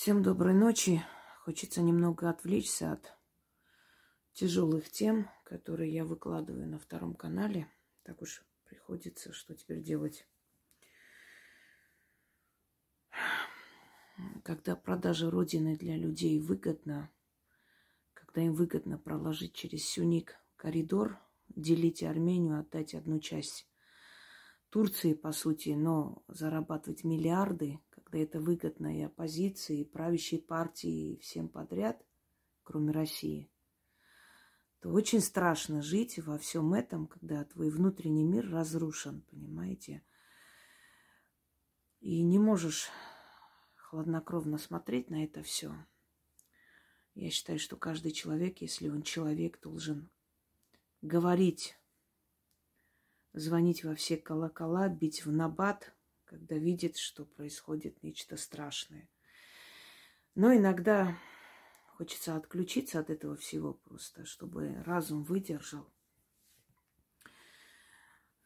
Всем доброй ночи. Хочется немного отвлечься от тяжелых тем, которые я выкладываю на втором канале. Так уж приходится, что теперь делать. Когда продажа Родины для людей выгодна, когда им выгодно проложить через Сюник коридор, делить Армению, отдать одну часть Турции, по сути, но зарабатывать миллиарды, когда это выгодно и оппозиции, и правящей партии, и всем подряд, кроме России, то очень страшно жить во всем этом, когда твой внутренний мир разрушен, понимаете? И не можешь хладнокровно смотреть на это все. Я считаю, что каждый человек, если он человек, должен говорить звонить во все колокола, бить в набат, когда видит, что происходит нечто страшное. Но иногда хочется отключиться от этого всего просто, чтобы разум выдержал.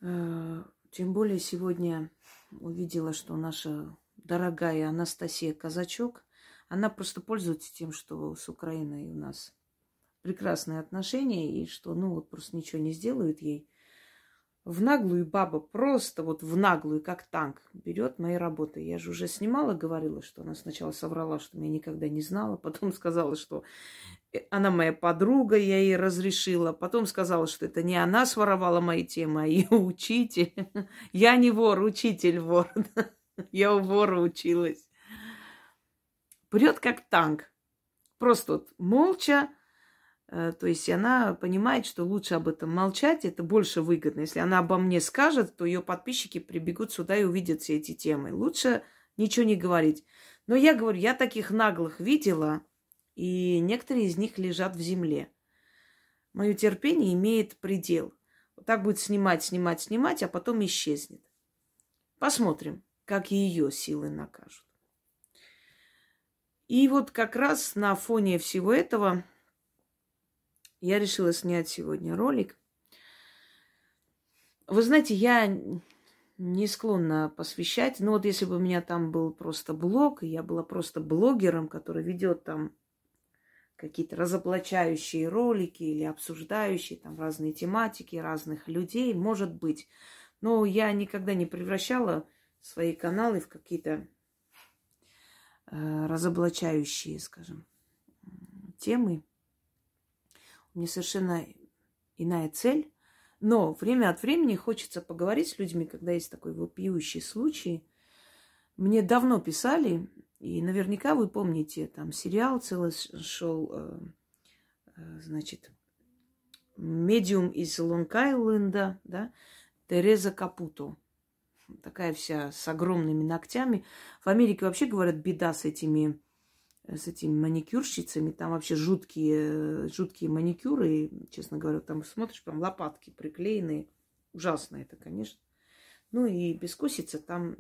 Э, тем более сегодня увидела, что наша дорогая Анастасия Казачок, она просто пользуется тем, что с Украиной у нас прекрасные отношения, и что, ну, вот просто ничего не сделают ей – в наглую баба, просто вот в наглую, как танк, берет мои работы. Я же уже снимала, говорила, что она сначала соврала, что меня никогда не знала, потом сказала, что э, она моя подруга, я ей разрешила, потом сказала, что это не она своровала мои темы, а ее учитель. Я не вор, учитель вор. Я у вора училась. Прет как танк. Просто вот молча то есть она понимает, что лучше об этом молчать, это больше выгодно. Если она обо мне скажет, то ее подписчики прибегут сюда и увидят все эти темы. Лучше ничего не говорить. Но я говорю, я таких наглых видела, и некоторые из них лежат в земле. Мое терпение имеет предел. Вот так будет снимать, снимать, снимать, а потом исчезнет. Посмотрим, как ее силы накажут. И вот как раз на фоне всего этого я решила снять сегодня ролик. Вы знаете, я не склонна посвящать. Но вот если бы у меня там был просто блог, и я была просто блогером, который ведет там какие-то разоблачающие ролики или обсуждающие там разные тематики разных людей, может быть. Но я никогда не превращала свои каналы в какие-то э, разоблачающие, скажем, темы. У совершенно иная цель. Но время от времени хочется поговорить с людьми, когда есть такой вопиющий случай. Мне давно писали, и наверняка вы помните, там сериал целый шел, э, э, значит, медиум из Лонг-Айленда, да, Тереза Капуто. Такая вся с огромными ногтями. В Америке вообще говорят беда с этими с этими маникюрщицами. Там вообще жуткие, жуткие маникюры. И, честно говоря, там смотришь, прям лопатки приклеенные. Ужасно это, конечно. Ну и бескусица там,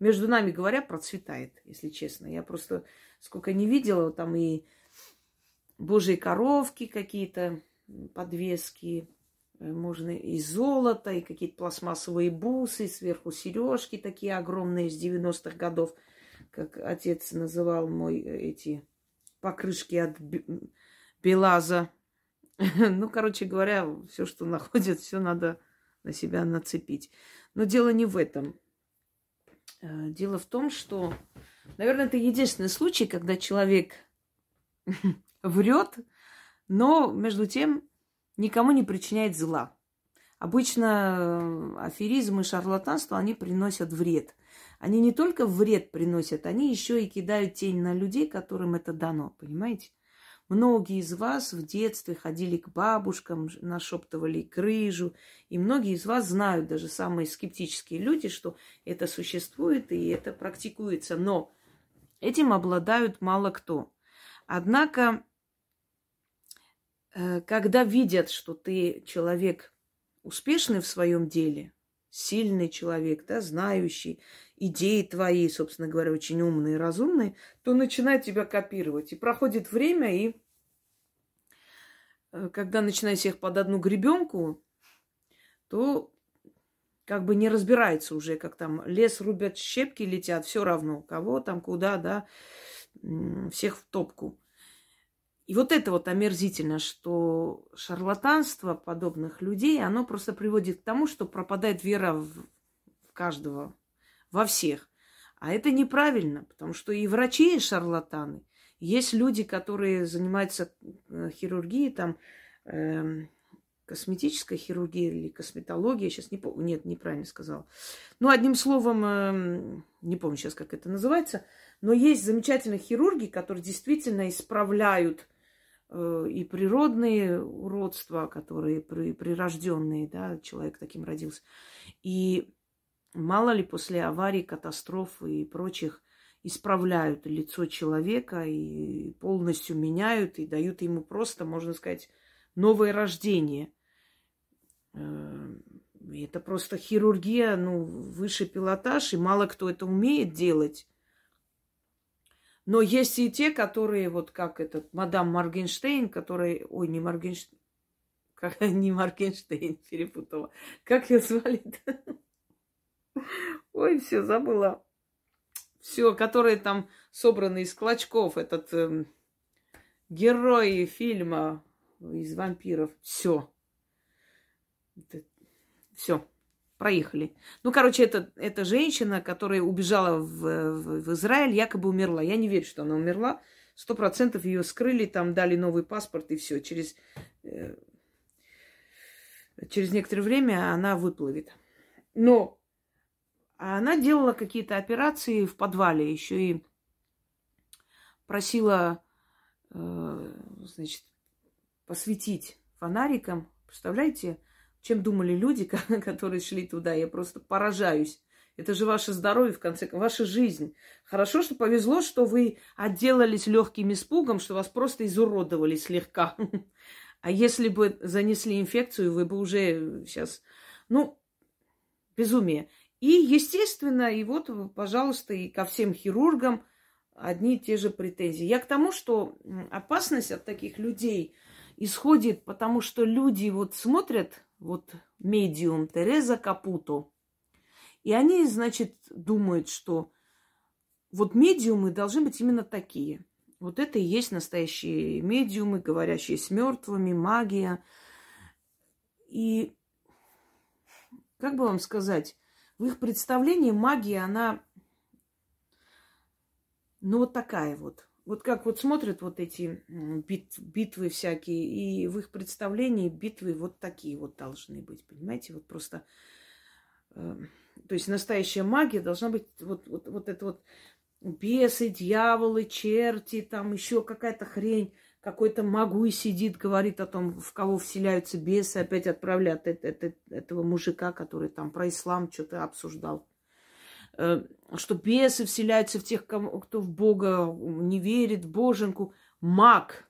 между нами говоря, процветает, если честно. Я просто сколько не видела, там и божьи коровки какие-то, подвески, э, можно и золото, и какие-то пластмассовые бусы, сверху сережки такие огромные с 90-х годов – как отец называл мой э, эти покрышки от белаза. Ну, короче говоря, все, что находит, все надо на себя нацепить. Но дело не в этом. Э, дело в том, что, наверное, это единственный случай, когда человек врет, но между тем никому не причиняет зла. Обычно э, аферизм и шарлатанство, они приносят вред. Они не только вред приносят, они еще и кидают тень на людей, которым это дано, понимаете? Многие из вас в детстве ходили к бабушкам, нашептывали крыжу, и многие из вас знают, даже самые скептические люди, что это существует и это практикуется. Но этим обладают мало кто. Однако, э, когда видят, что ты человек успешный в своем деле, сильный человек, да, знающий, идеи твои, собственно говоря, очень умные, разумные, то начинает тебя копировать. И проходит время, и э, когда начинает всех под одну гребенку, то как бы не разбирается уже, как там лес рубят, щепки летят, все равно, кого там, куда, да. всех в топку. И вот это вот омерзительно, что шарлатанство подобных людей, оно просто приводит к тому, что пропадает вера в, каждого, во всех. А это неправильно, потому что и врачи, и шарлатаны. Есть люди, которые занимаются э, хирургией, там, э, косметической хирургией или косметологией, сейчас не помню, нет, неправильно сказал. Ну, одним словом, э, не помню сейчас, как это называется, но есть замечательные хирурги, которые действительно исправляют и природные уродства, которые при, прирожденные, да, человек таким родился. И мало ли после аварий, катастроф и прочих исправляют лицо человека и полностью меняют и дают ему просто, можно сказать, новое рождение. Э, это просто хирургия, ну, высший пилотаж, и мало кто это умеет делать. Но есть и те, которые, вот как этот, мадам Моргенштейн, который, ой, не Моргенштейн, как, не Моргенштейн, перепутала. Как ее звали-то? Ой, все, забыла. Все, которые там собраны из клочков, этот э, герой фильма из вампиров. Все. Все проехали. Ну, короче, это, это женщина, которая убежала в, в, в Израиль, якобы умерла. Я не верю, что она умерла. Сто процентов ее скрыли, там дали новый паспорт и все. Через, э, через некоторое время она выплывет. Но она делала какие-то операции в подвале, еще и просила, э, значит, посветить фонариком. Представляете? Чем думали люди, которые шли туда. Я просто поражаюсь. Это же ваше здоровье, в конце концов, ваша жизнь. Хорошо, что повезло, что вы отделались легким испугом, что вас просто изуродовали слегка. А если бы занесли инфекцию, вы бы уже сейчас... Ну, безумие. И, естественно, и вот, пожалуйста, и ко всем хирургам одни и те же претензии. Я к тому, что опасность от таких людей исходит, потому что люди вот смотрят вот медиум Тереза Капуто. И они, значит, думают, что вот медиумы должны быть именно такие. Вот это и есть настоящие медиумы, говорящие с мертвыми, магия. И, как бы вам сказать, в их представлении магия, она, ну, вот такая вот. Вот как вот смотрят вот эти бит, битвы всякие, и в их представлении битвы вот такие вот должны быть, понимаете? Вот просто... Э, то есть настоящая магия должна быть вот, вот, вот это вот бесы, дьяволы, черти, там еще какая-то хрень. Какой-то магуй сидит, говорит о том, в кого вселяются бесы, опять отправляют это, это, этого мужика, который там про ислам что-то обсуждал. Э, что бесы вселяются в тех, кто в Бога не верит, в боженку. Маг,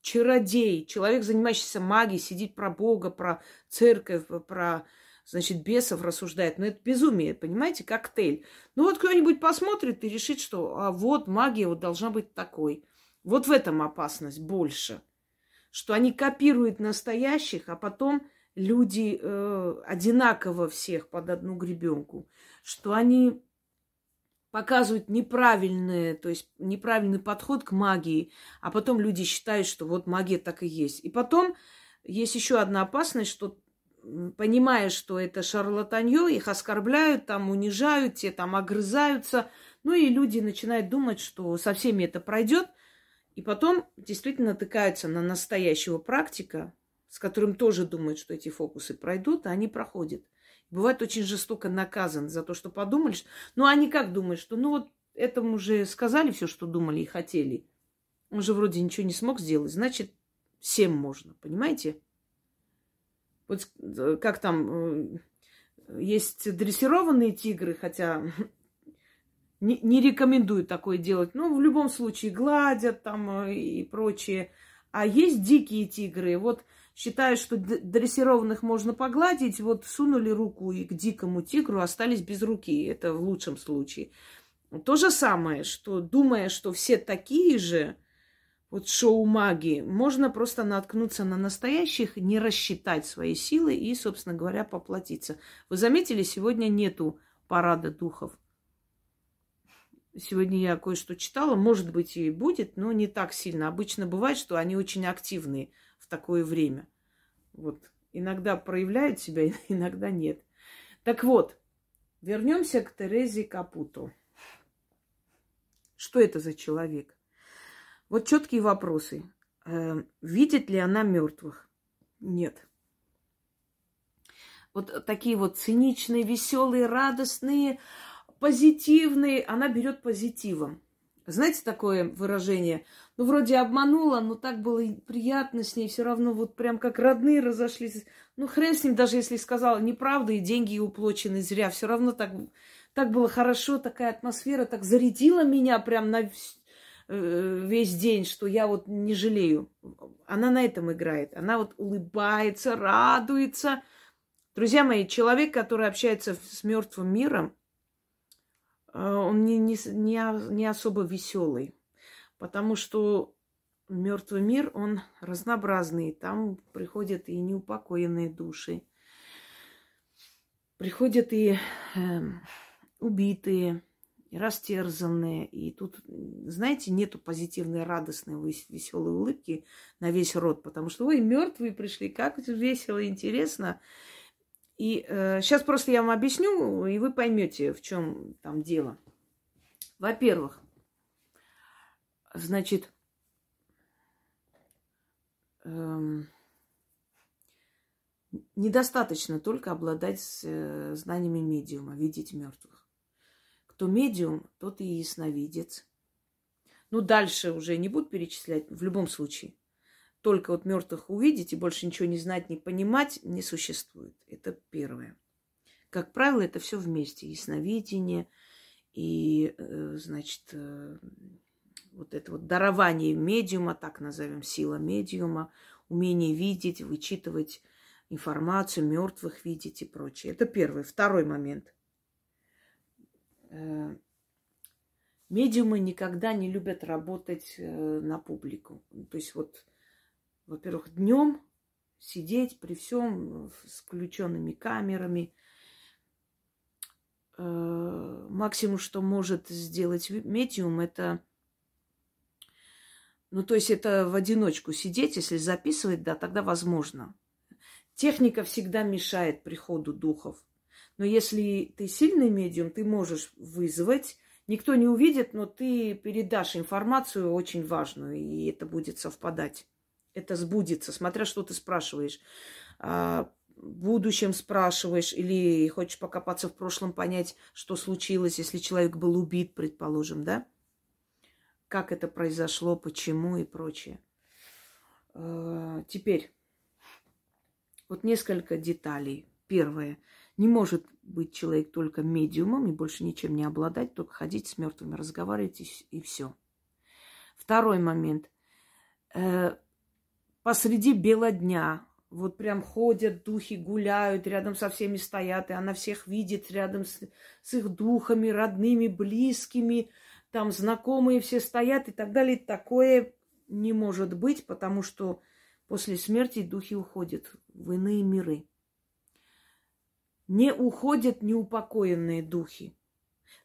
чародей, человек, занимающийся магией, сидит про Бога, про церковь, про, значит, бесов рассуждает. Но это безумие, понимаете, коктейль. Ну вот кто-нибудь посмотрит и решит, что а вот магия вот должна быть такой. Вот в этом опасность больше. Что они копируют настоящих, а потом люди э, одинаково всех под одну гребенку, что они показывают неправильный, то есть неправильный подход к магии, а потом люди считают, что вот магия так и есть. И потом есть еще одна опасность, что понимая, что это шарлатанье, их оскорбляют, там унижают, те там огрызаются, ну и люди начинают думать, что со всеми это пройдет, и потом действительно натыкаются на настоящего практика, с которым тоже думают, что эти фокусы пройдут, а они проходят. Бывает очень жестоко наказан за то, что подумали. Ну, они как думают, что ну вот этому уже сказали все, что думали и хотели. Он же вроде ничего не смог сделать, значит, всем можно, понимаете? Вот э, как там, э, есть дрессированные тигры, хотя не, не рекомендую такое делать. Но в любом случае гладят там э, и прочее. А есть дикие тигры. Вот считают, что дрессированных можно погладить, вот сунули руку и к дикому тигру остались без руки. Это в лучшем случае. То же самое, что думая, что все такие же, вот шоу магии, можно просто наткнуться на настоящих, не рассчитать свои силы и, собственно говоря, поплатиться. Вы заметили, сегодня нету парада духов. Сегодня я кое-что читала, может быть и будет, но не так сильно. Обычно бывает, что они очень активные в такое время. Вот. Иногда проявляют себя, иногда нет. Так вот, вернемся к Терезе Капуто. Что это за человек? Вот четкие вопросы. Э, видит ли она мертвых? Нет. Вот такие вот циничные, веселые, радостные, позитивные. Она берет позитивом. Знаете такое выражение? Ну, вроде обманула, но так было приятно с ней, все равно вот прям как родные разошлись. Ну, хрен с ним, даже если сказала неправду, и деньги уплочены зря, все равно так, так было хорошо, такая атмосфера, так зарядила меня прям на э, весь день, что я вот не жалею. Она на этом играет. Она вот улыбается, радуется. Друзья мои, человек, который общается с мертвым миром, э, он не, не, не особо веселый. Потому что мертвый мир, он разнообразный. Там приходят и неупокоенные души. Приходят и э, убитые, и растерзанные. И тут, знаете, нету позитивной, радостной, веселой улыбки на весь род. Потому что, ой, мертвые пришли, как весело, интересно. И э, сейчас просто я вам объясню, и вы поймете, в чем там дело. Во-первых, Значит, эм, недостаточно только обладать э, знаниями медиума, видеть мертвых. Кто медиум, тот и ясновидец. Ну, дальше уже не буду перечислять, в любом случае. Только вот мертвых увидеть и больше ничего не знать, не понимать не существует. Это первое. Как правило, это все вместе. Ясновидение и, э, значит, э, вот это вот дарование медиума, так назовем, сила медиума, умение видеть, вычитывать информацию, мертвых видеть и прочее. Это первый. Второй момент. Э, медиумы никогда не любят работать э, на публику. То есть вот, во-первых, днем сидеть при всем с включенными камерами. Э, максимум, что может сделать медиум, это ну, то есть это в одиночку сидеть, если записывать, да, тогда возможно. Техника всегда мешает приходу духов. Но если ты сильный медиум, ты можешь вызвать, никто не увидит, но ты передашь информацию очень важную, и это будет совпадать. Это сбудется, смотря что ты спрашиваешь. А, в будущем спрашиваешь или хочешь покопаться в прошлом, понять, что случилось, если человек был убит, предположим, да? Как это произошло, почему и прочее. Э, теперь, вот несколько деталей. Первое. Не может быть человек только медиумом и больше ничем не обладать, только ходить с мертвыми, разговаривать и, и все. Второй момент. Э, посреди бела дня вот прям ходят духи, гуляют, рядом со всеми стоят, и она всех видит рядом с, с их духами, родными, близкими, там знакомые все стоят и так далее. Такое не может быть, потому что после смерти духи уходят в иные миры. Не уходят неупокоенные духи.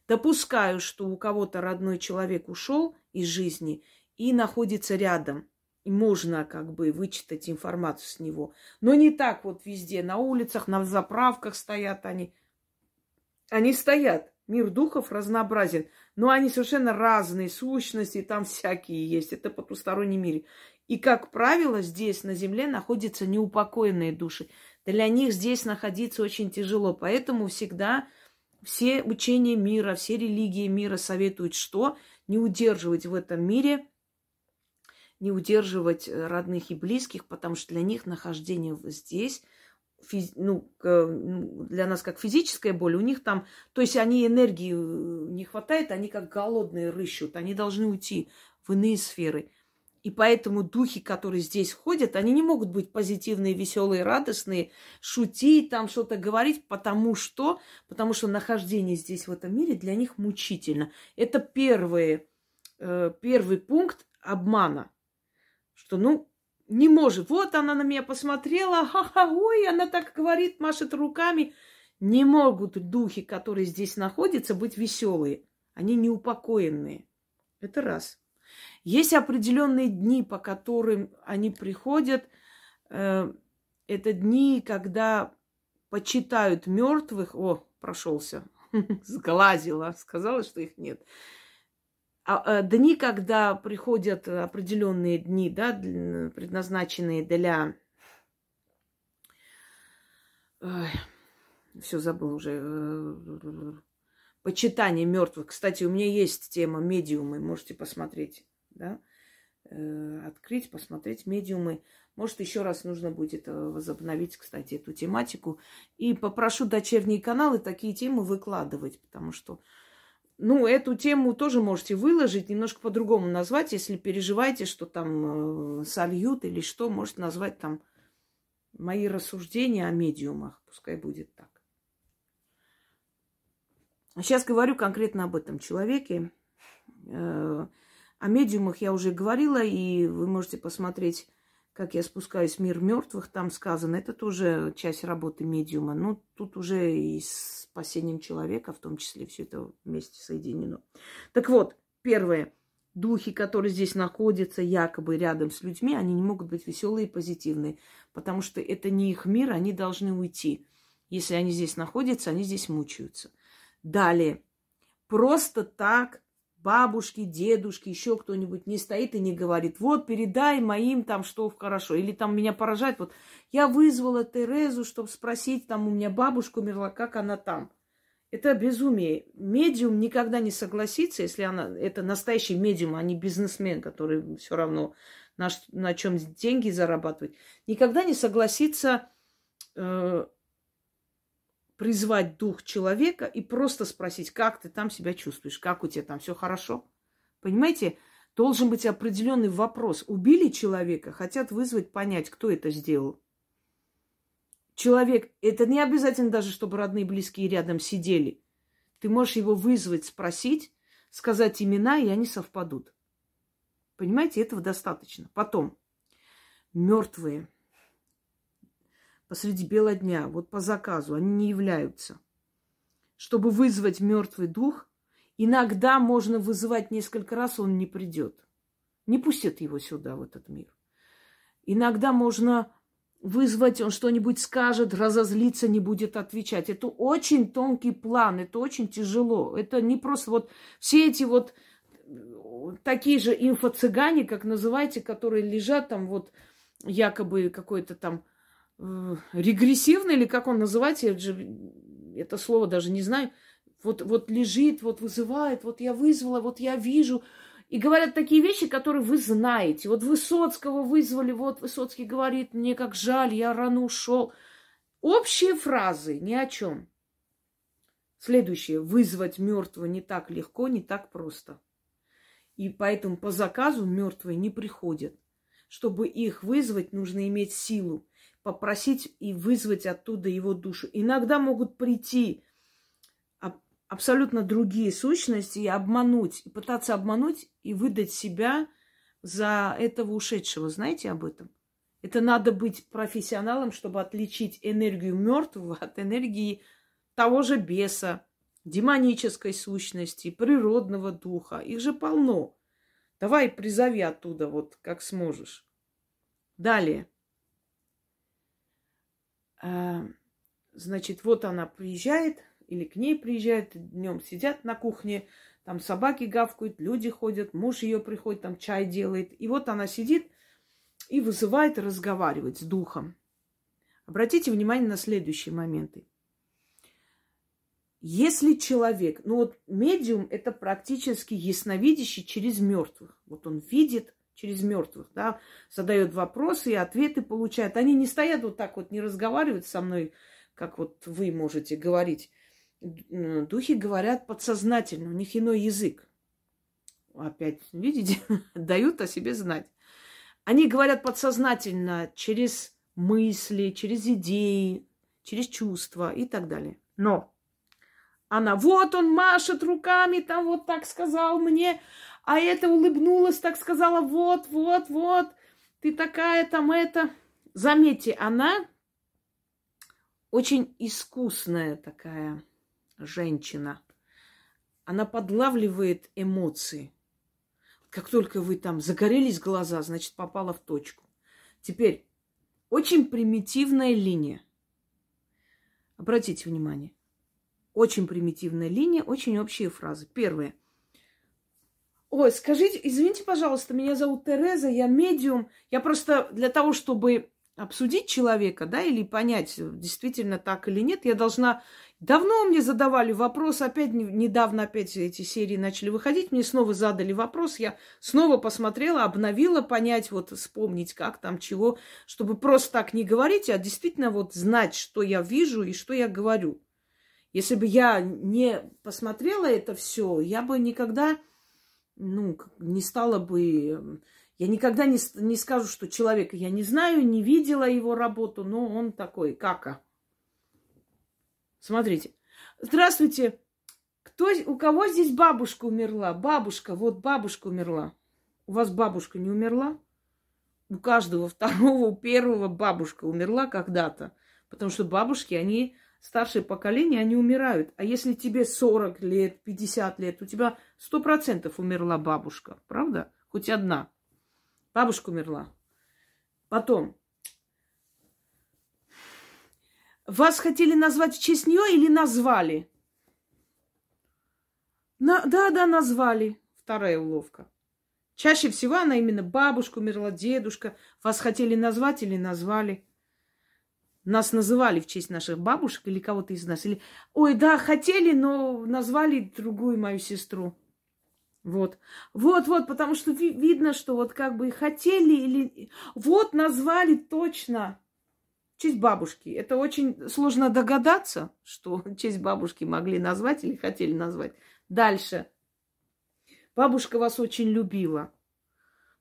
Допускаю, что у кого-то родной человек ушел из жизни и находится рядом. И можно как бы вычитать информацию с него. Но не так вот везде, на улицах, на заправках стоят они. Они стоят. Мир духов разнообразен. Но они совершенно разные сущности, там всякие есть. Это потусторонний мир. И, как правило, здесь, на Земле, находятся неупокоенные души. Для них здесь находиться очень тяжело. Поэтому всегда все учения мира, все религии мира советуют что? Не удерживать в этом мире, не удерживать родных и близких, потому что для них нахождение здесь – физ... ну, для нас как физическая боль, у них там, то есть они энергии э, не хватает, они как голодные рыщут, они должны уйти в иные сферы. И поэтому духи, которые здесь ходят, они не могут быть позитивные, веселые, радостные, шутить, там что-то говорить, потому что, потому что нахождение здесь в этом мире для них мучительно. Это первый, э, первый пункт обмана, что, ну, не может. Вот она на меня посмотрела, ха-ха, ой, она так говорит, машет руками. Не могут духи, которые здесь находятся, быть веселые. Они неупокоенные. Это раз. Есть определенные дни, по которым они приходят. Э, это дни, когда почитают мертвых. О, прошелся, сглазила, сказала, что их нет. А, а, дни, когда приходят определенные дни, да, предназначенные для... Все забыл уже. Э, почитание мертвых. Кстати, у меня есть тема медиумы, можете посмотреть, да, э, открыть, посмотреть медиумы. Может, еще раз нужно будет возобновить, кстати, эту тематику. И попрошу дочерние каналы такие темы выкладывать, потому что ну, эту тему тоже можете выложить, немножко по-другому назвать, если переживаете, что там э, сольют или что, можете назвать там мои рассуждения о медиумах. Пускай будет так. Сейчас говорю конкретно об этом человеке. Э, о медиумах я уже говорила, и вы можете посмотреть, как я спускаюсь в мир мертвых. Там сказано, это тоже часть работы медиума. Ну, тут уже и с спасением человека, в том числе все это вместе соединено. Так вот, первое. Духи, которые здесь находятся якобы рядом с людьми, они не могут быть веселые и позитивные, потому что это не их мир, они должны уйти. Если они здесь находятся, они здесь мучаются. Далее. Просто так бабушки, дедушки, еще кто-нибудь не стоит и не говорит, вот передай моим там что хорошо. Или там меня поражает, вот я вызвала Терезу, чтобы спросить, там у меня бабушка умерла, как она там. Это безумие. Медиум никогда не согласится, если она, это настоящий медиум, а не бизнесмен, который все равно на, на чем деньги зарабатывает, никогда не согласится э, призвать дух человека и просто спросить, как ты там себя чувствуешь, как у тебя там все хорошо. Понимаете, должен быть определенный вопрос. Убили человека, хотят вызвать, понять, кто это сделал. Человек, это не обязательно даже, чтобы родные близкие рядом сидели. Ты можешь его вызвать, спросить, сказать имена, и они совпадут. Понимаете, этого достаточно. Потом, мертвые – посреди бела дня, вот по заказу, они не являются. Чтобы вызвать мертвый дух, иногда можно вызывать несколько раз, он не придет. Не пустят его сюда, в этот мир. Иногда можно вызвать, он что-нибудь скажет, разозлиться, не будет отвечать. Это очень тонкий план, это очень тяжело. Это не просто вот все эти вот такие же инфо-цыгане, как называете, которые лежат там вот якобы какой-то там Э, регрессивный, или как он называется, я же это слово даже не знаю, вот, вот лежит, вот вызывает, вот я вызвала, вот я вижу. И говорят такие вещи, которые вы знаете. Вот Высоцкого вызвали, вот Высоцкий говорит, мне как жаль, я рано ушел. Общие фразы, ни о чем. Следующее. Вызвать мертвого не так легко, не так просто. И поэтому по заказу мертвые не приходят. Чтобы их вызвать, нужно иметь силу попросить и вызвать оттуда его душу. Иногда могут прийти абсолютно другие сущности и обмануть, и пытаться обмануть и выдать себя за этого ушедшего. Знаете об этом? Это надо быть профессионалом, чтобы отличить энергию мертвого от энергии того же беса, демонической сущности, природного духа. Их же полно. Давай призови оттуда, вот как сможешь. Далее. А, значит, вот она приезжает, или к ней приезжает, днем сидят на кухне, там собаки гавкают, люди ходят, муж ее приходит, там чай делает. И вот она сидит и вызывает разговаривать с духом. Обратите внимание на следующие моменты. Если человек, ну вот медиум это практически ясновидящий через мертвых. Вот он видит через мертвых, да, задает вопросы и ответы получает. Они не стоят вот так вот, не разговаривают со мной, как вот вы можете говорить. Духи говорят подсознательно, у них иной язык. Опять, видите, дают о себе знать. Они говорят подсознательно через мысли, через идеи, через чувства и так далее. Но она, вот он машет руками, там вот так сказал мне, а эта улыбнулась, так сказала, вот, вот, вот, ты такая там это. Заметьте, она очень искусная такая женщина. она подлавливает эмоции. Как только вы там загорелись глаза, значит, попала в точку. Теперь, очень примитивная линия. Обратите внимание. Очень примитивная линия, очень общие фразы. Первое. Ой, скажите, извините, пожалуйста, меня зовут Тереза, я медиум. Я просто для того, чтобы обсудить человека, да, или понять, действительно так или нет, я должна Давно мне задавали вопрос, опять недавно опять эти серии начали выходить, мне снова задали вопрос, я снова посмотрела, обновила, понять, вот вспомнить, как там, чего, чтобы просто так не говорить, а действительно вот знать, что я вижу и что я говорю. Если бы я не посмотрела это все, я бы никогда, ну, не стала бы... Я никогда не, не скажу, что человека я не знаю, не видела его работу, но он такой, кака. Смотрите. Здравствуйте. Кто, у кого здесь бабушка умерла? Бабушка, вот бабушка умерла. У вас бабушка не умерла? У каждого второго, у первого бабушка умерла когда-то. Потому что бабушки, они старшее поколение, они умирают. А если тебе 40 лет, 50 лет, у тебя 100% умерла бабушка. Правда? Хоть одна. Бабушка умерла. Потом, Вас хотели назвать в честь нее или назвали? На, да, да, назвали. Вторая уловка. Чаще всего она именно бабушка умерла, дедушка. Вас хотели назвать или назвали? Нас называли в честь наших бабушек или кого-то из нас. Или, ой, да, хотели, но назвали другую мою сестру. Вот. Вот, вот, потому что ви- видно, что вот как бы хотели или... Вот, назвали точно честь бабушки. Это очень сложно догадаться, что честь бабушки могли назвать или хотели назвать. Дальше. Бабушка вас очень любила.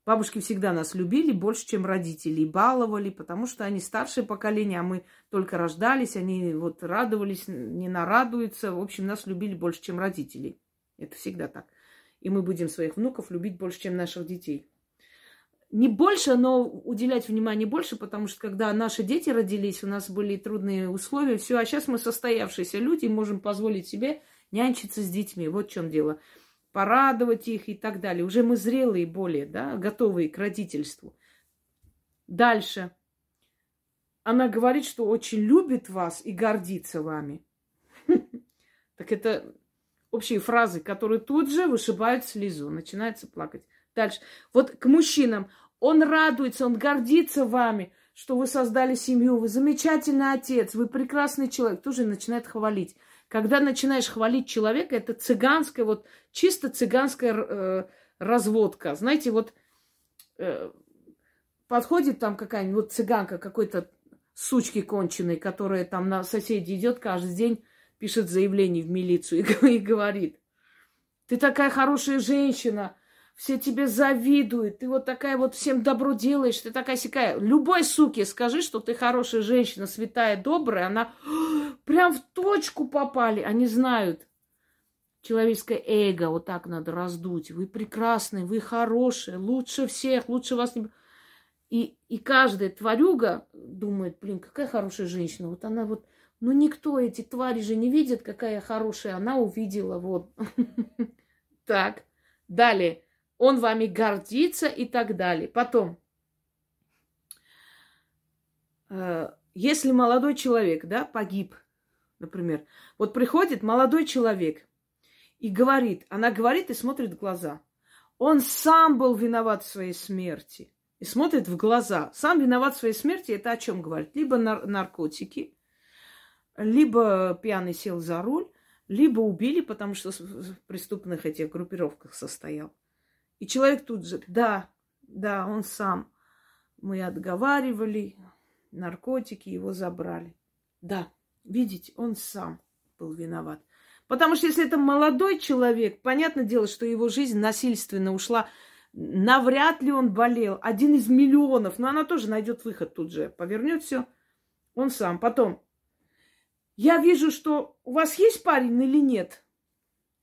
Бабушки всегда нас любили больше, чем родители. И баловали, потому что они старшее поколение, а мы только рождались, они вот радовались, не нарадуются. В общем, нас любили больше, чем родителей. Это всегда так. И мы будем своих внуков любить больше, чем наших детей не больше, но уделять внимание больше, потому что когда наши дети родились, у нас были трудные условия, все, а сейчас мы состоявшиеся люди, можем позволить себе нянчиться с детьми. Вот в чем дело. Порадовать их и так далее. Уже мы зрелые более, да, готовые к родительству. Дальше. Она говорит, что очень любит вас и гордится вами. Так это общие фразы, которые тут же вышибают слезу, начинается плакать. Дальше. Вот к мужчинам. Он радуется, он гордится вами, что вы создали семью, вы замечательный отец, вы прекрасный человек. Тоже начинает хвалить. Когда начинаешь хвалить человека, это цыганская, вот чисто цыганская э, разводка. Знаете, вот э, подходит там какая-нибудь вот цыганка какой-то сучки конченой, которая там на соседей идет каждый день, пишет заявление в милицию и, и говорит, ты такая хорошая женщина, все тебе завидуют, ты вот такая вот всем добро делаешь, ты такая сякая. Любой суке скажи, что ты хорошая женщина, святая, добрая, она прям в точку попали. Они знают, человеческое эго вот так надо раздуть. Вы прекрасные, вы хорошие, лучше всех, лучше вас не... И, и каждая тварюга думает, блин, какая хорошая женщина. Вот она вот, ну никто, эти твари же не видят, какая хорошая. Она увидела, вот. Так, далее он вами гордится и так далее. Потом, э, если молодой человек, да, погиб, например, вот приходит молодой человек и говорит, она говорит и смотрит в глаза. Он сам был виноват в своей смерти. И смотрит в глаза. Сам виноват в своей смерти, это о чем говорит? Либо нар- наркотики, либо пьяный сел за руль, либо убили, потому что в преступных этих группировках состоял. И человек тут же, да, да, он сам. Мы отговаривали, наркотики его забрали. Да, видите, он сам был виноват. Потому что если это молодой человек, понятное дело, что его жизнь насильственно ушла. Навряд ли он болел. Один из миллионов. Но она тоже найдет выход тут же. Повернет все. Он сам. Потом. Я вижу, что у вас есть парень или нет.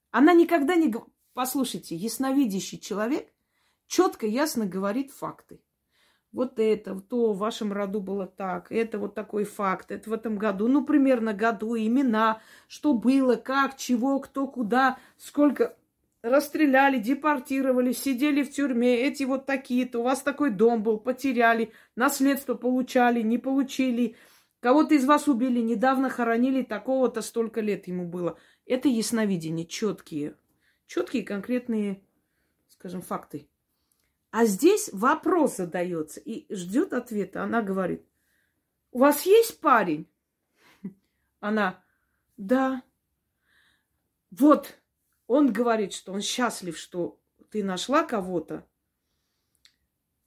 Она никогда не... Послушайте, ясновидящий человек четко, ясно говорит факты. вот это, то в вашем роду было так, это вот такой факт, это в этом году, ну, примерно году, имена, что было, как, чего, кто, куда, сколько расстреляли, депортировали, сидели в тюрьме, эти вот такие-то, у вас такой дом был, потеряли, наследство получали, не получили, кого-то из вас убили, недавно хоронили, такого-то столько лет ему было. Это ясновидение, четкие, четкие конкретные, скажем, факты. А здесь вопрос задается и ждет ответа. Она говорит, у вас есть парень? Она, да. Вот, он говорит, что он счастлив, что ты нашла кого-то.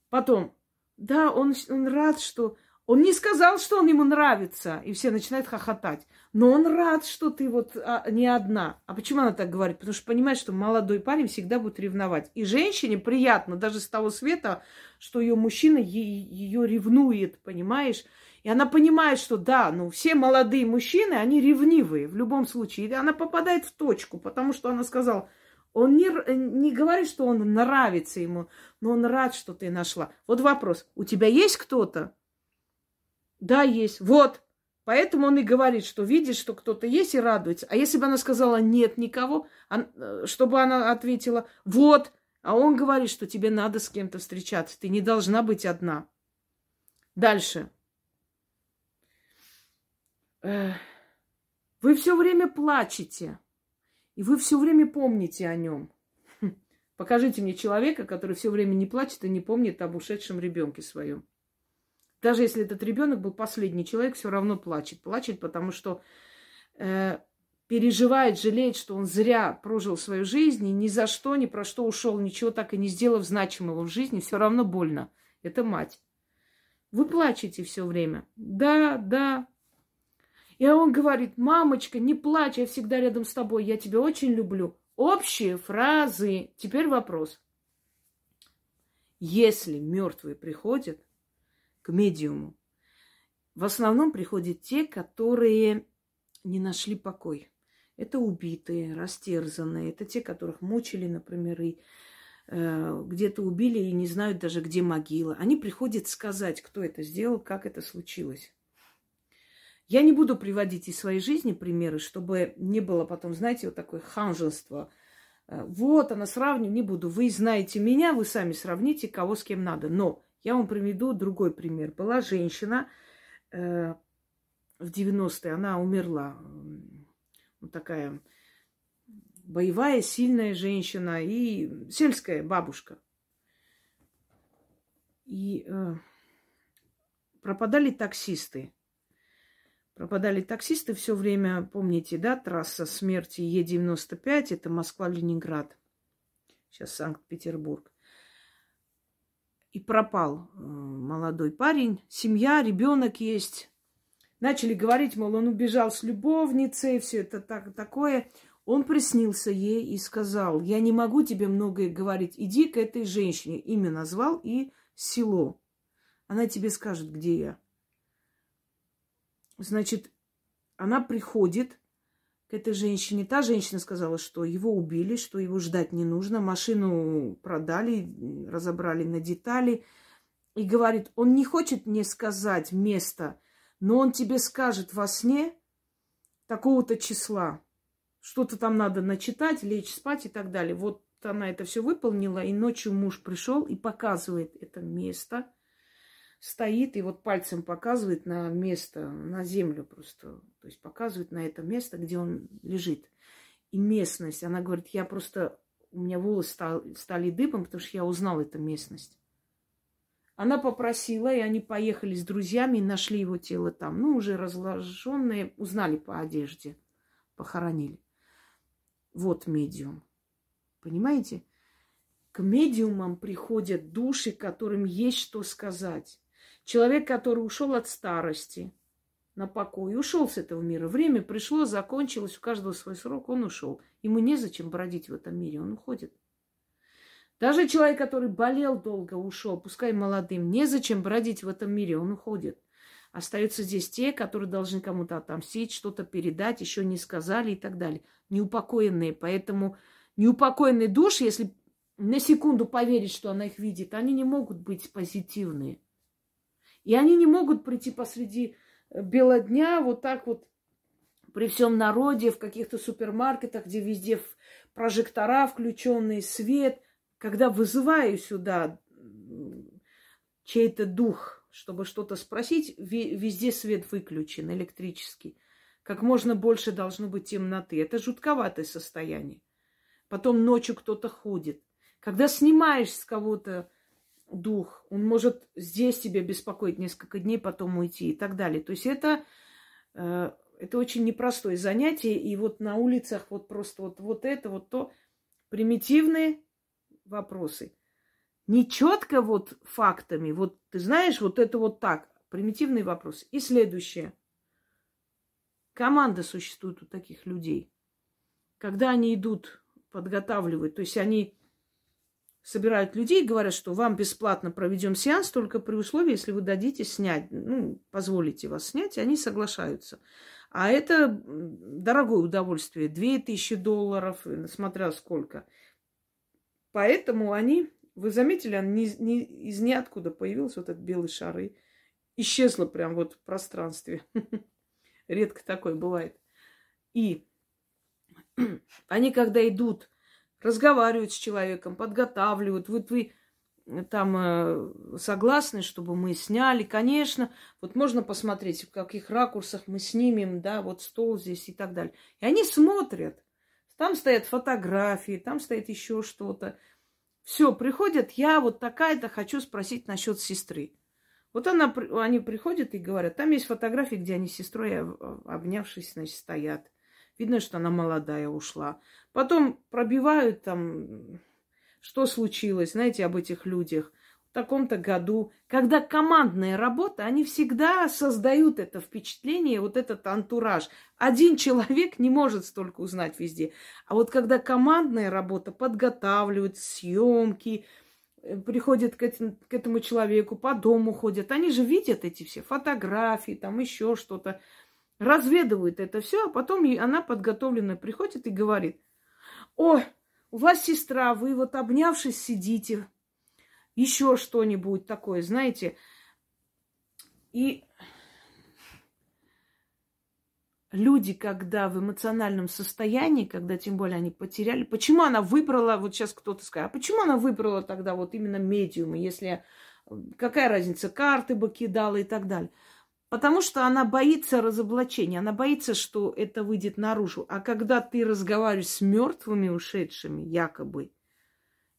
Потом, да, он, он рад, что он не сказал, что он ему нравится, и все начинают хохотать. Но он рад, что ты вот а, не одна. А почему она так говорит? Потому что понимает, что молодой парень всегда будет ревновать. И женщине приятно, даже с того света, что ее мужчина ее ревнует, понимаешь? И она понимает, что да, ну все молодые мужчины, они ревнивые в любом случае. И она попадает в точку, потому что она сказала, он не, не говорит, что он нравится ему, но он рад, что ты нашла. Вот вопрос, у тебя есть кто-то? Да, есть. Вот. Поэтому он и говорит, что видит, что кто-то есть и радуется. А если бы она сказала нет никого, э, чтобы она ответила вот, а он говорит, что тебе надо с кем-то встречаться, ты не должна быть одна. Дальше. Вы все время плачете, и вы все время помните о нем. Хм. Покажите мне человека, который все время не плачет и не помнит об ушедшем ребенке своем. Даже если этот ребенок был последний человек, все равно плачет. Плачет, потому что э, переживает, жалеет, что он зря прожил свою жизнь и ни за что, ни про что ушел, ничего так и не сделав значимого в жизни, все равно больно. Это мать. Вы плачете все время. Да, да. И он говорит, мамочка, не плачь, я всегда рядом с тобой, я тебя очень люблю. Общие фразы. Теперь вопрос. Если мертвые приходят, к медиуму. В основном приходят те, которые не нашли покой. Это убитые, растерзанные, это те, которых мучили, например, и э, где-то убили и не знают даже, где могила. Они приходят сказать, кто это сделал, как это случилось. Я не буду приводить из своей жизни примеры, чтобы не было потом, знаете, вот такое ханжество. Э, вот она, сравню, не буду. Вы знаете меня, вы сами сравните, кого с кем надо. Но я вам приведу другой пример. Была женщина э, в 90-е, она умерла. Вот такая боевая, сильная женщина и сельская бабушка. И э, пропадали таксисты. Пропадали таксисты все время, помните, да, трасса смерти Е95, это Москва-Ленинград. Сейчас Санкт-Петербург и пропал э, молодой парень. Семья, ребенок есть. Начали говорить, мол, он убежал с любовницей, все это так, такое. Он приснился ей и сказал, я не могу тебе многое говорить, иди к этой женщине. Имя назвал и село. Она тебе скажет, где я. Значит, она приходит, этой женщине. Та женщина сказала, что его убили, что его ждать не нужно. Машину продали, разобрали на детали. И говорит, он не хочет мне сказать место, но он тебе скажет во сне такого-то числа. Что-то там надо начитать, лечь спать и так далее. Вот она это все выполнила, и ночью муж пришел и показывает это место – стоит и вот пальцем показывает на место, на землю просто. То есть показывает на это место, где он лежит. И местность. Она говорит, я просто... У меня волосы стали, стали дыбом, потому что я узнала эту местность. Она попросила, и они поехали с друзьями и нашли его тело там. Ну, уже разложенное, узнали по одежде, похоронили. Вот медиум. Понимаете? К медиумам приходят души, которым есть что сказать. Человек, который ушел от старости на покой, ушел с этого мира. Время пришло, закончилось, у каждого свой срок, он ушел. Ему незачем бродить в этом мире, он уходит. Даже человек, который болел долго, ушел, пускай молодым, незачем бродить в этом мире, он уходит. Остаются здесь те, которые должны кому-то отомстить, что-то передать, еще не сказали и так далее. Неупокоенные. Поэтому неупокоенные души, если на секунду поверить, что она их видит, они не могут быть позитивные. И они не могут прийти посреди э, бела дня вот так вот при всем народе, в каких-то супермаркетах, где везде прожектора включенные, свет, когда вызываю сюда чей-то дух, чтобы что-то спросить, везде свет выключен, электрический. Как можно больше должно быть темноты. Это жутковатое состояние. Потом ночью кто-то ходит. Когда снимаешь с кого-то дух, он может здесь тебя беспокоить несколько дней, потом уйти и так далее. То есть это, э, это очень непростое занятие. И вот на улицах вот просто вот, вот это, вот то, примитивные вопросы – не четко вот фактами, вот ты знаешь, вот это вот так, примитивный вопрос. И следующее. Команда существует у таких людей. Когда они идут, подготавливают, то есть они собирают людей и говорят, что вам бесплатно проведем сеанс только при условии, если вы дадите снять, ну, позволите вас снять, и они соглашаются. А это дорогое удовольствие, 2000 долларов, смотря сколько. Поэтому они вы заметили, он не, из ниоткуда появился вот этот белый шар и исчезло прям вот в пространстве. Редко такое бывает. И они, когда идут, разговаривают с человеком, подготавливают, вот вы там э, согласны, чтобы мы сняли, конечно, вот можно посмотреть, в каких ракурсах мы снимем, да, вот стол здесь и так далее. И они смотрят. Там стоят фотографии, там стоит еще что-то. Все, приходят, я вот такая-то хочу спросить насчет сестры. Вот она, они приходят и говорят, там есть фотографии, где они с сестрой, обнявшись, значит, стоят. Видно, что она молодая ушла. Потом пробивают там, что случилось, знаете, об этих людях таком-то году. Когда командная работа, они всегда создают это впечатление, вот этот антураж. Один человек не может столько узнать везде. А вот когда командная работа, подготавливают съемки, э, приходят к, этим, к этому человеку, по дому ходят, они же видят эти все фотографии, там еще что-то, разведывают это все, а потом она подготовленная приходит и говорит, ой, у вас сестра, вы вот обнявшись сидите, еще что-нибудь такое, знаете. И люди, когда в эмоциональном состоянии, когда тем более они потеряли, почему она выбрала, вот сейчас кто-то скажет, а почему она выбрала тогда вот именно медиумы, если какая разница, карты бы кидала и так далее. Потому что она боится разоблачения, она боится, что это выйдет наружу. А когда ты разговариваешь с мертвыми ушедшими, якобы,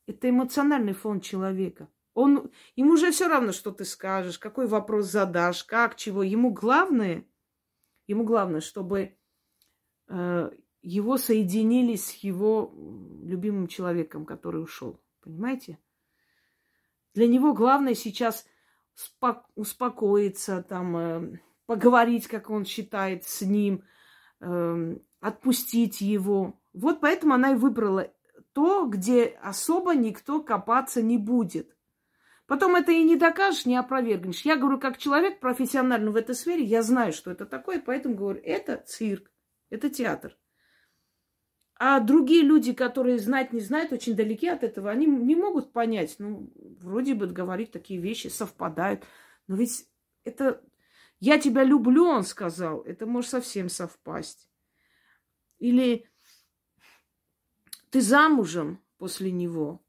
это эмоциональный фон человека. Он, ему уже все равно, что ты скажешь, какой вопрос задашь, как, чего. Ему главное, ему главное, чтобы э, его соединили с его любимым человеком, который ушел. Понимаете? Для него главное сейчас успокоиться, там, э, поговорить, как он считает, с ним, э, отпустить его. Вот поэтому она и выбрала то, где особо никто копаться не будет. Потом это и не докажешь, не опровергнешь. Я говорю, как человек профессионально в этой сфере, я знаю, что это такое, поэтому говорю, это цирк, это театр. А другие люди, которые знать не знают, очень далеки от этого, они не могут понять. Ну, вроде бы говорить такие вещи совпадают. Но ведь это... Я тебя люблю, он сказал. Это может совсем совпасть. Или ты замужем после него?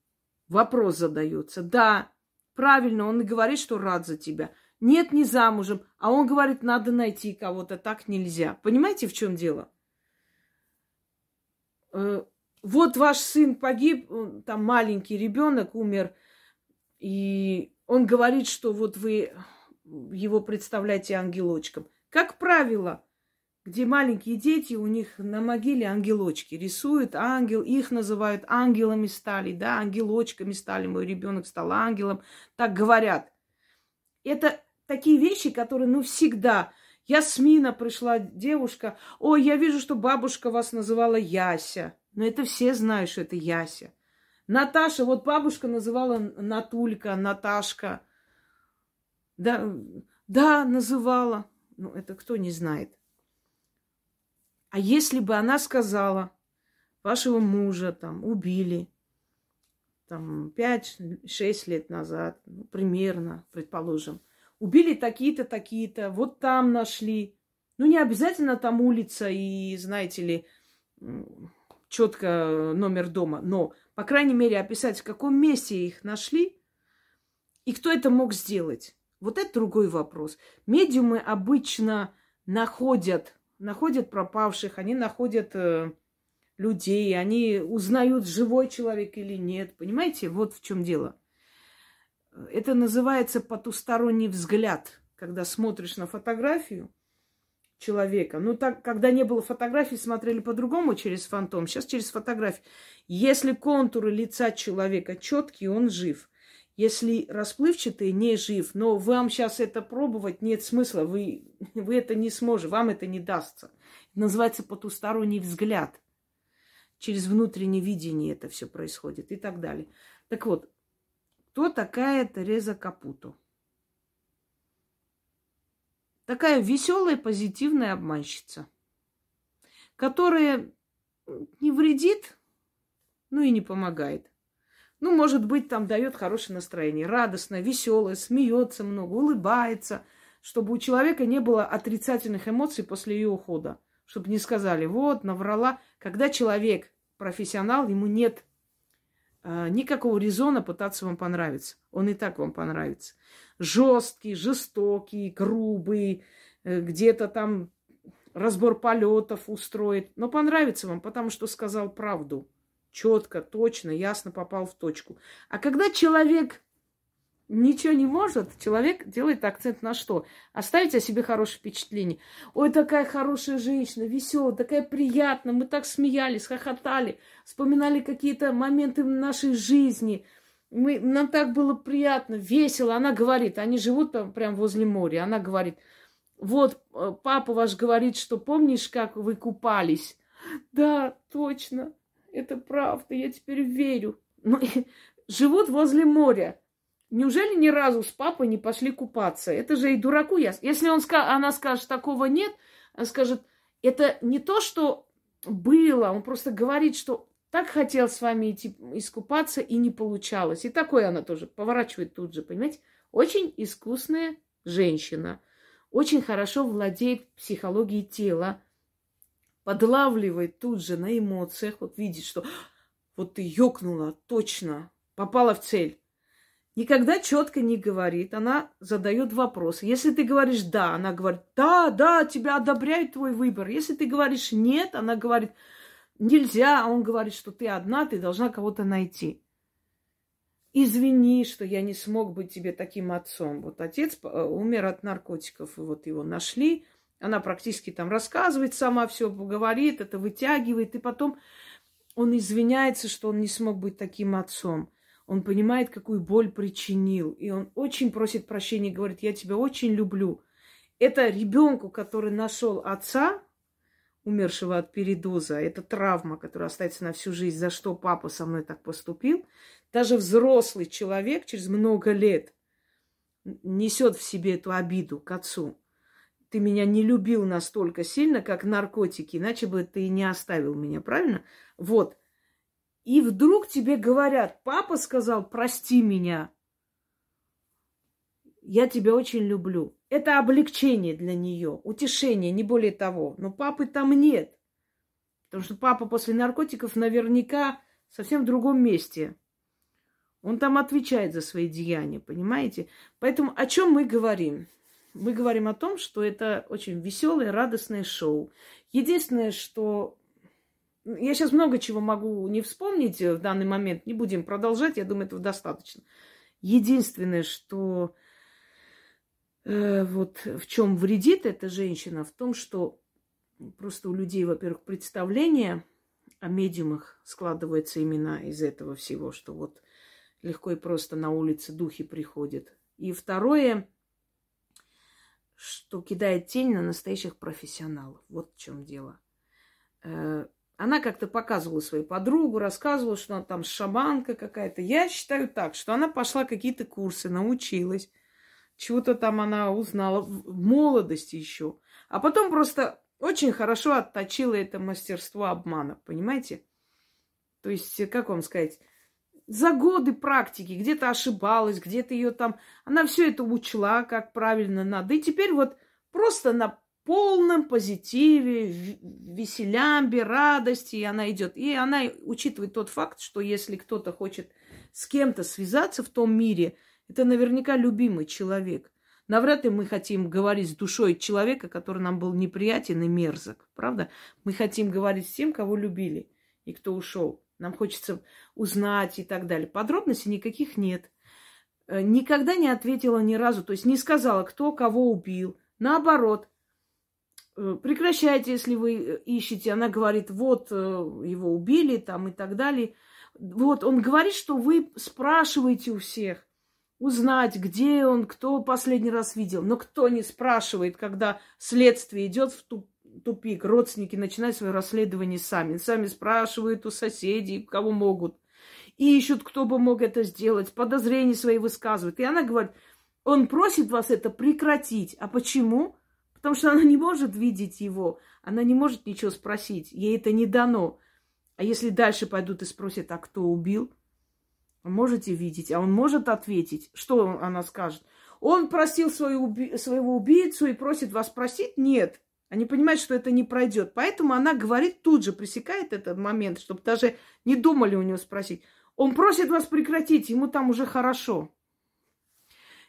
Вопрос задается. Да, правильно, он и говорит, что рад за тебя. Нет, не замужем. А он говорит, надо найти кого-то, так нельзя. Понимаете, в чем дело? Э, вот ваш сын погиб, там маленький ребенок умер, и он говорит, что вот вы его представляете ангелочком. Как правило, где маленькие дети, у них на могиле ангелочки рисуют, ангел, их называют ангелами стали, да, ангелочками стали, мой ребенок стал ангелом, так говорят. Это такие вещи, которые, ну, всегда. Ясмина пришла, девушка, ой, я вижу, что бабушка вас называла Яся. Но это все знают, что это Яся. Наташа, вот бабушка называла Натулька, Наташка. Да, да, называла. Ну, это кто не знает. А если бы она сказала, вашего мужа там убили, там 5-6 лет назад, ну, примерно, предположим, убили такие-то, такие-то, вот там нашли. Ну, не обязательно там улица и, знаете ли, четко номер дома, но, по крайней мере, описать, в каком месте их нашли и кто это мог сделать. Вот это другой вопрос. Медиумы обычно находят, находят пропавших, они находят э, людей, они узнают, живой человек или нет. Понимаете, вот в чем дело. Это называется потусторонний взгляд, когда смотришь на фотографию человека. Ну, так, когда не было фотографий, смотрели по-другому через фантом. Сейчас через фотографии. Если контуры лица человека четкие, он жив. Если расплывчатый, не жив. Но вам сейчас это пробовать нет смысла. Вы, вы это не сможете, вам это не дастся. Называется потусторонний взгляд. Через внутреннее видение это все происходит и так далее. Так вот, кто такая Тереза Капуто? Такая веселая, позитивная обманщица, которая не вредит, ну и не помогает. Ну, может быть, там дает хорошее настроение, радостное, веселое, смеется много, улыбается, чтобы у человека не было отрицательных эмоций после ее ухода. Чтобы не сказали, вот, наврала. Когда человек профессионал, ему нет никакого резона пытаться вам понравиться. Он и так вам понравится. Жесткий, жестокий, грубый, э, где-то там разбор полетов устроит. Но понравится вам, потому что сказал правду четко, точно, ясно попал в точку. А когда человек ничего не может, человек делает акцент на что? Оставить о себе хорошее впечатление. Ой, такая хорошая женщина, веселая, такая приятная, мы так смеялись, хохотали, вспоминали какие-то моменты нашей жизни. Мы, нам так было приятно, весело. Она говорит, они живут там, прям возле моря. Она говорит, вот э, папа ваш говорит, что помнишь, как вы купались? Да, точно. Это правда, я теперь верю. Но, живут возле моря. Неужели ни разу с папой не пошли купаться? Это же и дураку ясно. Если он, она скажет, такого нет, она скажет, это не то, что было, он просто говорит, что так хотел с вами идти искупаться и не получалось. И такое она тоже поворачивает тут же, понимаете? Очень искусная женщина, очень хорошо владеет психологией тела, подлавливает тут же на эмоциях, вот видит, что вот ты ёкнула, точно, попала в цель. Никогда четко не говорит, она задает вопрос. Если ты говоришь да, она говорит, да, да, тебя одобряет твой выбор. Если ты говоришь нет, она говорит, нельзя, а он говорит, что ты одна, ты должна кого-то найти. Извини, что я не смог быть тебе таким отцом. Вот отец э, умер от наркотиков, и вот его нашли, она практически там рассказывает сама все, говорит, это вытягивает, и потом он извиняется, что он не смог быть таким отцом. Он понимает, какую боль причинил. И он очень просит прощения, говорит, я тебя очень люблю. Это ребенку, который нашел отца, умершего от передоза, это травма, которая остается на всю жизнь, за что папа со мной так поступил. Даже взрослый человек через много лет несет в себе эту обиду к отцу ты меня не любил настолько сильно, как наркотики, иначе бы ты не оставил меня, правильно? Вот. И вдруг тебе говорят, папа сказал, прости меня, я тебя очень люблю. Это облегчение для нее, утешение, не более того. Но папы там нет. Потому что папа после наркотиков наверняка совсем в другом месте. Он там отвечает за свои деяния, понимаете? Поэтому о чем мы говорим? мы говорим о том, что это очень веселое, радостное шоу. Единственное, что я сейчас много чего могу не вспомнить в данный момент, не будем продолжать, я думаю, этого достаточно. Единственное, что э, вот в чем вредит эта женщина, в том, что просто у людей, во-первых, представление о медиумах складывается именно из этого всего, что вот легко и просто на улице духи приходят. И второе, что кидает тень на настоящих профессионалов. Вот в чем дело. Э, она как-то показывала свою подругу, рассказывала, что она там шаманка какая-то. Я считаю так, что она пошла какие-то курсы, научилась. Чего-то там она узнала в молодости еще. А потом просто очень хорошо отточила это мастерство обмана, понимаете? То есть, как вам сказать, за годы практики где-то ошибалась, где-то ее там... Она все это учла, как правильно надо. И теперь вот просто на полном позитиве, веселямбе, радости она идет. И она учитывает тот факт, что если кто-то хочет с кем-то связаться в том мире, это наверняка любимый человек. Навряд ли мы хотим говорить с душой человека, который нам был неприятен и мерзок, правда? Мы хотим говорить с тем, кого любили и кто ушел. Нам хочется узнать и так далее. Подробностей никаких нет. Э, никогда не ответила ни разу, то есть не сказала, кто кого убил. Наоборот, прекращайте, если вы э, ищете. Она говорит, вот его убили там и так далее. Вот, он говорит, что вы спрашиваете у всех узнать, где он, кто последний раз видел. Но кто не спрашивает, когда следствие идет в ту тупик. Родственники начинают свое расследование сами. Сами спрашивают у соседей, кого могут. И ищут, кто бы мог это сделать. Подозрения свои высказывают. И она говорит, он просит вас это прекратить. А почему? Потому что она не может видеть его. Она не может ничего спросить. Ей это не дано. А если дальше пойдут и спросят, а кто убил? Можете видеть, а он может ответить. Что она скажет? Он просил свою уби- своего убийцу и просит вас просить? Нет. Они понимают, что это не пройдет. Поэтому она говорит, тут же пресекает этот момент, чтобы даже не думали у него спросить. Он просит вас прекратить, ему там уже хорошо.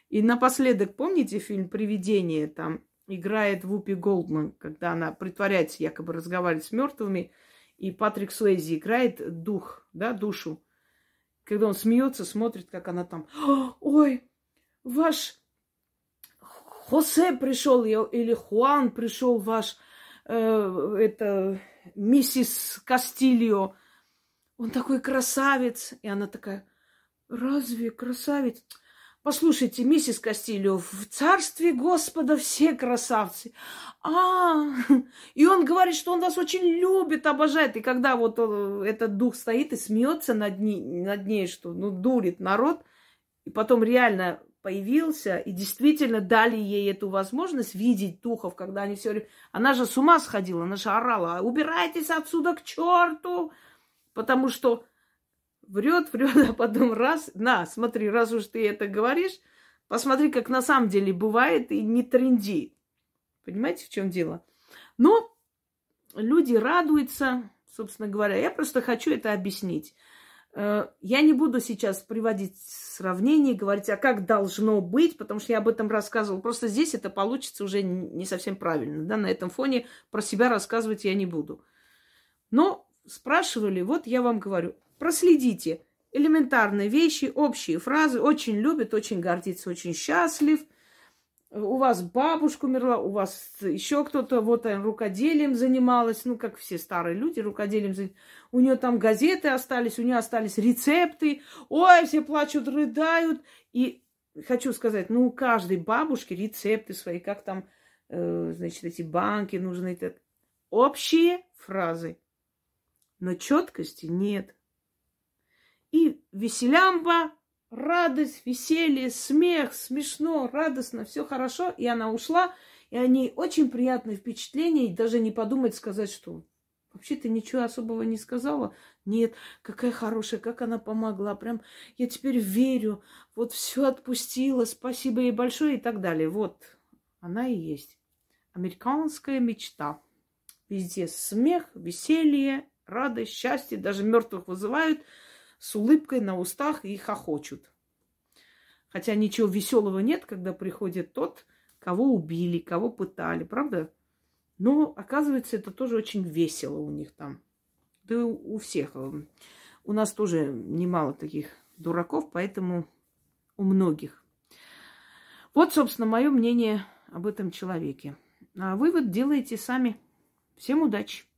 И напоследок, помните фильм «Привидение»? Там играет Вупи Голдман, когда она притворяется, якобы разговаривать с мертвыми, и Патрик Суэзи играет дух, да, душу. Когда он смеется, смотрит, как она там, ой, ваш Хосе пришел или Хуан пришел ваш, э, это, миссис Кастильо. Он такой красавец. И она такая, разве красавец? Послушайте, миссис Кастильо, в царстве Господа все красавцы. А, и он говорит, что он вас очень любит, обожает. И когда вот э, этот дух стоит и смеется над ней, над ней, что ну, дурит народ, и потом реально появился, и действительно дали ей эту возможность видеть духов, когда они все. Она же с ума сходила, она же орала, убирайтесь отсюда к черту, потому что врет, врет, а потом раз, на, смотри, раз уж ты это говоришь, посмотри, как на самом деле бывает, и не тренди. Понимаете, в чем дело? Но люди радуются, собственно говоря. Я просто хочу это объяснить. Э, я не буду сейчас приводить сравнение, говорить, а как должно быть, потому что я об этом рассказывала. Просто здесь это получится уже не совсем правильно. Да? На этом фоне про себя рассказывать я не буду. Но спрашивали, вот я вам говорю, проследите. Элементарные вещи, общие фразы. Очень любит, очень гордится, очень счастлив – у вас бабушка умерла, у вас еще кто-то вот рукоделием занималась, ну, как все старые люди рукоделием занимались. У нее там газеты остались, у нее остались рецепты. Ой, все плачут, рыдают. И хочу сказать, ну, у каждой бабушки рецепты свои, как там, э, значит, эти банки нужны. Это... Общие фразы. Но четкости нет. И веселямба радость, веселье, смех, смешно, радостно, все хорошо. И она ушла, и они очень приятное впечатление, и даже не подумать сказать, что вообще ты ничего особого не сказала. Нет, какая хорошая, как она помогла. Прям я теперь верю, вот все отпустила, спасибо ей большое и так далее. Вот она и есть. Американская мечта. Везде смех, веселье, радость, счастье. Даже мертвых вызывают – с улыбкой на устах и хохочут. Хотя ничего веселого нет, когда приходит тот, кого убили, кого пытали, правда? Но, оказывается, это тоже очень весело у них там. Да и у всех. У нас тоже немало таких дураков, поэтому у многих. Вот, собственно, мое мнение об этом человеке. А вывод делаете сами. Всем удачи!